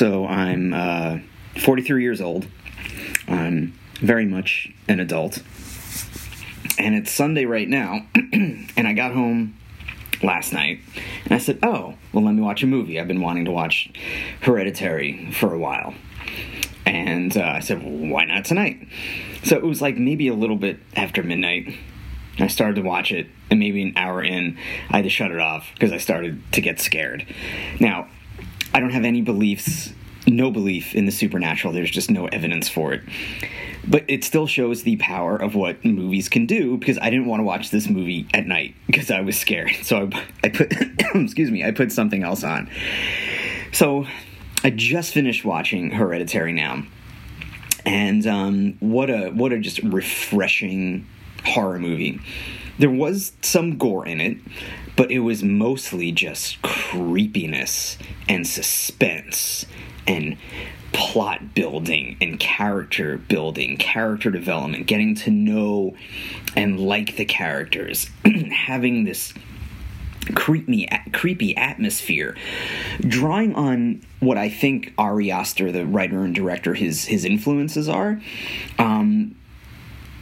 So I'm uh, 43 years old. I'm very much an adult. And it's Sunday right now, and I got home last night and I said, Oh, well, let me watch a movie. I've been wanting to watch Hereditary for a while. And uh, I said, well, Why not tonight? So it was like maybe a little bit after midnight. I started to watch it, and maybe an hour in, I had to shut it off because I started to get scared. Now, I don't have any beliefs, no belief in the supernatural. There's just no evidence for it. But it still shows the power of what movies can do because I didn't want to watch this movie at night because I was scared. So I, I put, excuse me, I put something else on. So I just finished watching Hereditary now. And um, what a what a just refreshing horror movie. There was some gore in it, but it was mostly just creepiness and suspense and plot building and character building, character development, getting to know and like the characters, having this creepy creepy atmosphere drawing on what i think ari aster the writer and director his his influences are um,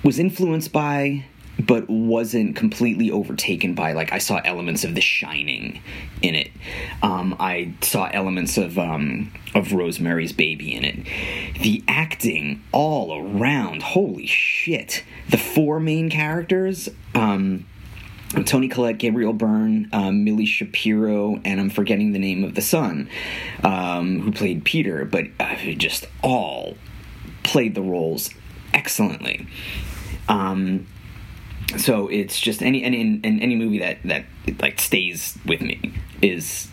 was influenced by but wasn't completely overtaken by like I saw elements of The Shining in it. Um, I saw elements of um, of Rosemary's Baby in it. The acting all around, holy shit! The four main characters. Um, Toni Collette, Gabriel Byrne, um, Milly Shapiro, and I'm forgetting the name of the son um, who played Peter, but uh, just all played the roles excellently. Um, so it's just any any and any movie that that like stays with me is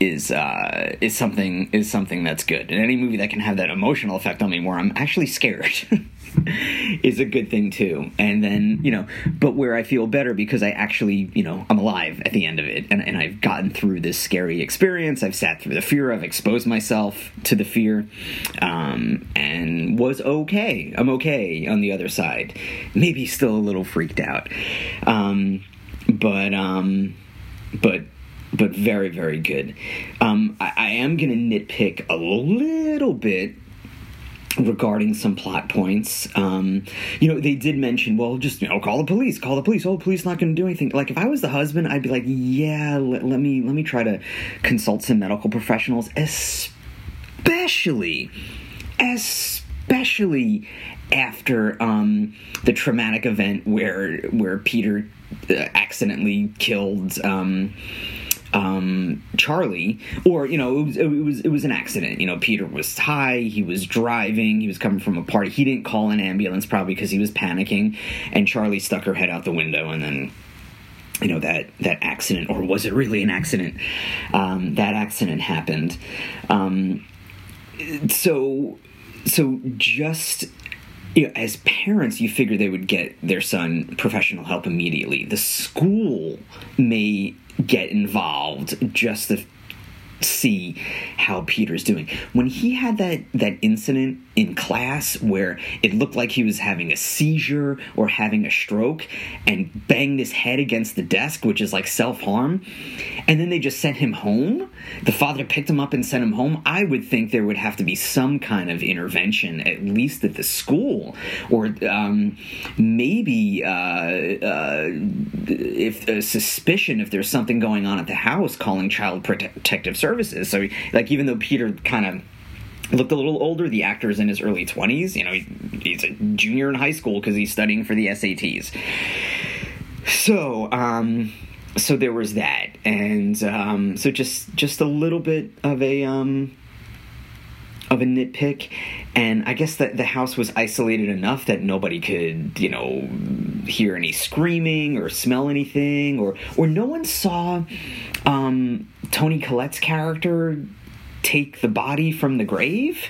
is uh, is something is something that's good, and any movie that can have that emotional effect on me where I'm actually scared is a good thing too. And then you know, but where I feel better because I actually you know I'm alive at the end of it, and, and I've gotten through this scary experience. I've sat through the fear. I've exposed myself to the fear, um, and was okay. I'm okay on the other side. Maybe still a little freaked out, um, but um, but but very very good. Um, I, I am gonna nitpick a little bit regarding some plot points. Um, you know, they did mention, well, just you know, call the police, call the police. Oh, the police not going to do anything. Like if I was the husband, I'd be like, yeah, let, let me let me try to consult some medical professionals, especially, especially after um, the traumatic event where where Peter uh, accidentally killed. Um, um, Charlie, or you know, it was, it was it was an accident. You know, Peter was high, he was driving, he was coming from a party. He didn't call an ambulance probably because he was panicking, and Charlie stuck her head out the window, and then you know that that accident, or was it really an accident? Um, that accident happened. Um, so so just you know, as parents, you figure they would get their son professional help immediately. The school may get involved just to see how Peter's doing. When he had that that incident in class where it looked like he was having a seizure or having a stroke and banged his head against the desk, which is like self-harm, and then they just sent him home, the father picked him up and sent him home, I would think there would have to be some kind of intervention at least at the school or um, maybe uh, uh, if a suspicion if there's something going on at the house calling child protective services. So, like, even though Peter kind of looked a little older. The actor is in his early 20s. You know, he, he's a junior in high school because he's studying for the SATs. So, um, so there was that, and um, so just just a little bit of a um, of a nitpick, and I guess that the house was isolated enough that nobody could, you know, hear any screaming or smell anything, or or no one saw um, Toni Collette's character take the body from the grave?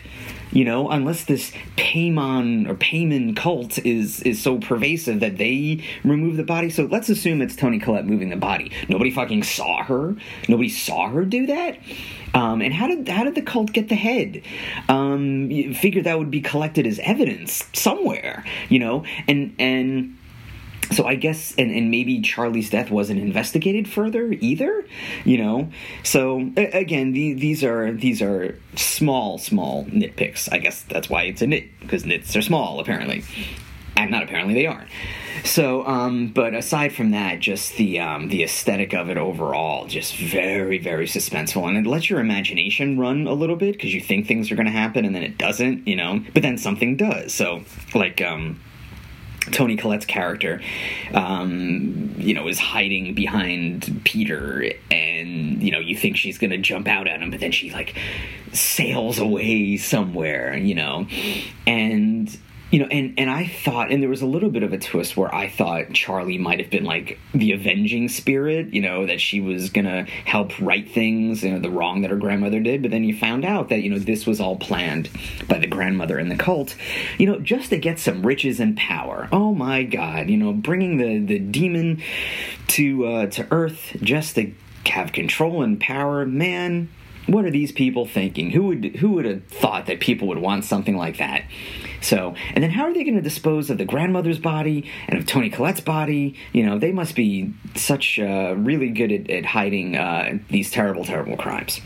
You know unless this paimon or payman cult is is so pervasive that they remove the body. So let's assume it's Toni Collette moving the body. Nobody fucking saw her. Nobody saw her do that? Um, and how did how did the cult get the head? Um, you figure that would be collected as evidence somewhere you know? And and so I guess, and, and maybe Charlie's death wasn't investigated further either, you know. So again, the, these are these are small, small nitpicks. I guess that's why it's a nit because nits are small, apparently, and not apparently they aren't. So, um, but aside from that, just the um, the aesthetic of it overall, just very, very suspenseful, and it lets your imagination run a little bit because you think things are going to happen and then it doesn't, you know. But then something does. So, like. Um, Toni Collette's character, um, you know, is hiding behind Peter, and you know, you think she's gonna jump out at him, but then she like sails away somewhere, you know, and you know, and and I thought, and there was a little bit of a twist where I thought Charlie might have been like the avenging spirit, you know, that she was gonna help right things, you know, the wrong that her grandmother did. But then you found out that you know this was all planned by the grandmother and the cult, you know, just to get some riches and power. Oh my God, you know, bringing the the demon to uh, to Earth just to have control and power, man what are these people thinking? Who would who would have thought that people would want something like that? So, and then how are they going to dispose of the grandmother's body and of Toni Collette's body? You know, they must be such uh, really good at, at hiding uh, these terrible, terrible crimes.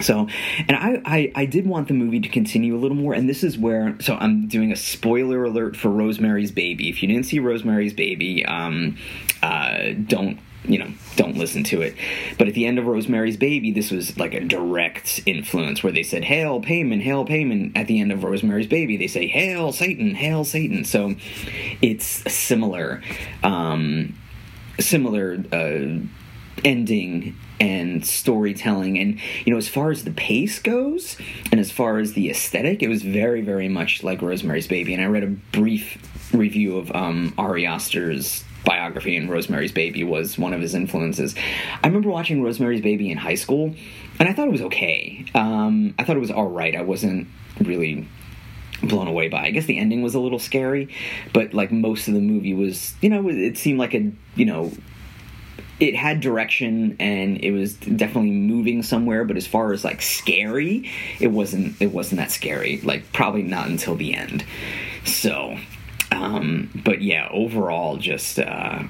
So, and I, I, I, did want the movie to continue a little more, and this is where, so I'm doing a spoiler alert for Rosemary's Baby. If you didn't see Rosemary's Baby, um, uh, don't you know, don't listen to it. But at the end of Rosemary's Baby, this was like a direct influence where they said, Hail Paimon, Hail Paimon. At the end of Rosemary's Baby, they say, Hail Satan, Hail Satan. So it's similar, um, similar uh, ending and storytelling. And, you know, as far as the pace goes and as far as the aesthetic, it was very, very much like Rosemary's Baby. And I read a brief review of um, Ari Aster's biography and Rosemary's Baby was one of his influences. I remember watching Rosemary's Baby in high school, and I thought it was okay. Um, I thought it was all right. I wasn't really blown away by. I guess the ending was a little scary, but like most of the movie was, you know, it seemed like a, you know, it had direction and it was definitely moving somewhere but as far as like scary it wasn't it wasn't that scary like probably not until the end so um, but yeah, overall, just uh,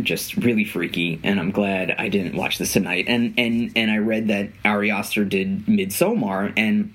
just really freaky, and I'm glad I didn't watch this tonight. And and and I read that Ari Aster did Midsommar, and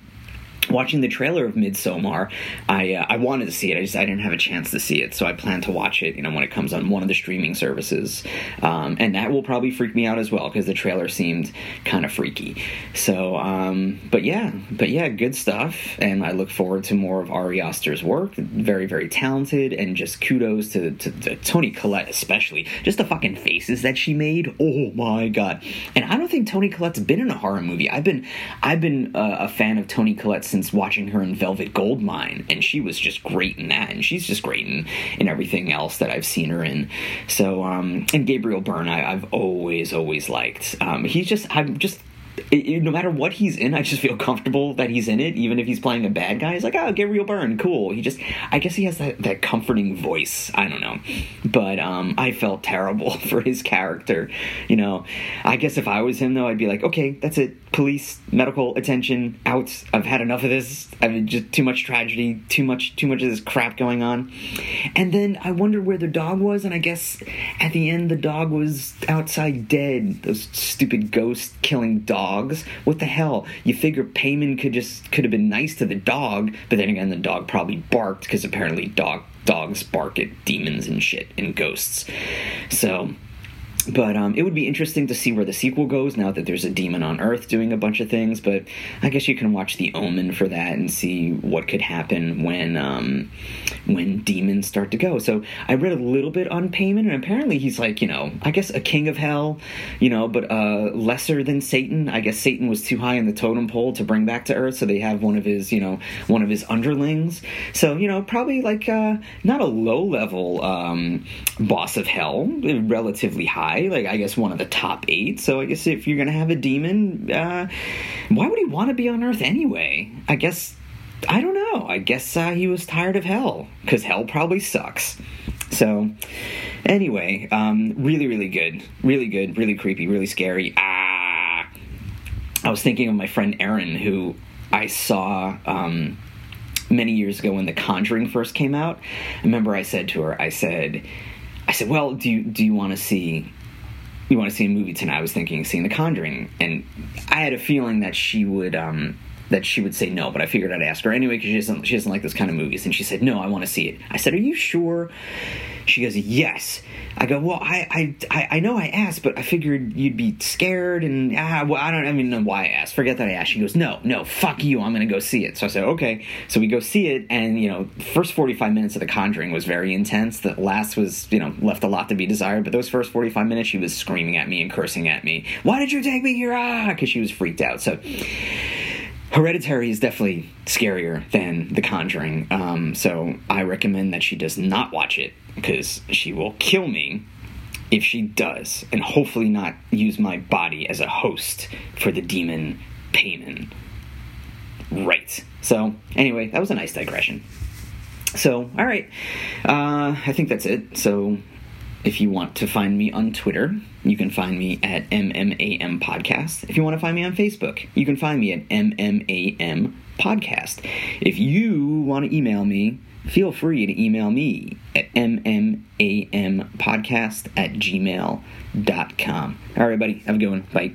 watching the trailer of Midsommar, I uh, I wanted to see it. I just I didn't have a chance to see it, so I plan to watch it. You know, when it comes on one of the streaming services, um, and that will probably freak me out as well because the trailer seemed kind of freaky. So, um, but yeah, but yeah, good stuff, and I look forward to more of Ari Aster's work. Very very talented, and just kudos to, to, to Toni Collette especially. Just the fucking faces that she made. Oh my god! And I don't think Toni Collette's been in a horror movie. I've been I've been uh, a fan of Toni Collette since watching her in Velvet Goldmine, and she was just great in that, and she's just great in, in everything else that I've seen her in. So, um, and Gabriel Byrne, I, have always, always liked. Um, he's just, I'm just it, no matter what he's in, I just feel comfortable that he's in it, even if he's playing a bad guy. He's like, oh, Gabriel Byrne, cool. He just, I guess he has that, that comforting voice. I don't know. But um, I felt terrible for his character. You know, I guess if I was him, though, I'd be like, okay, that's it. Police, medical attention, out. I've had enough of this. I mean, just too much tragedy, too much, too much of this crap going on. And then I wondered where the dog was, and I guess at the end, the dog was outside dead. Those stupid ghost killing dogs dogs. What the hell? You figure Paimon could just could have been nice to the dog, but then again, the dog probably barked because apparently dog dogs bark at demons and shit and ghosts. So but um, it would be interesting to see where the sequel goes now that there's a demon on Earth doing a bunch of things. But I guess you can watch The Omen for that and see what could happen when um, when demons start to go. So I read a little bit on Paimon, and apparently he's like you know I guess a king of hell, you know, but uh, lesser than Satan. I guess Satan was too high in the totem pole to bring back to Earth, so they have one of his you know one of his underlings. So you know probably like uh, not a low level um, boss of hell, relatively high like I guess one of the top eight. So I guess if you're gonna have a demon, uh, why would he want to be on Earth anyway? I guess I don't know. I guess uh, he was tired of hell because hell probably sucks. So anyway, um, really, really good, really good, really creepy, really scary. Ah, I was thinking of my friend Erin, who I saw. Um, many years ago when The Conjuring first came out, I remember I said to her, I said, I said, "Well, do you do you want to see you want to see a movie tonight?" I was thinking seeing The Conjuring, and I had a feeling that she would um, that she would say no, but I figured I'd ask her anyway because she doesn't she doesn't like those kind of movies, and she said, "No, I want to see it." I said, "Are you sure?" She goes, "Yes." I go, "Well, I I I know I asked, but I figured you'd be scared, and ah, well, I don't even know why I asked. Forget that I asked." She goes, "No, no, fuck you. I'm gonna go see it." So I said, "Okay." So we go see it, and you know, first 45 minutes of The Conjuring was very intense. The last was you know left a lot to be desired, but those first 45 minutes, she was screaming at me and cursing at me. Why did you take me here? Ah, because she was freaked out. So. Hereditary is definitely scarier than The Conjuring, um, so I recommend that she does not watch it because she will kill me if she does, and hopefully not use my body as a host for the demon Paimon. Right. So, anyway, that was a nice digression. So, all right. Uh, I think that's it. So, if you want to find me on Twitter, you can find me at MMAM Podcast. If you want to find me on Facebook, you can find me at MMAM Podcast. If you want to email me, feel free to email me at mmampodcast at gmail.com. All right, buddy. Have a good one. Bye.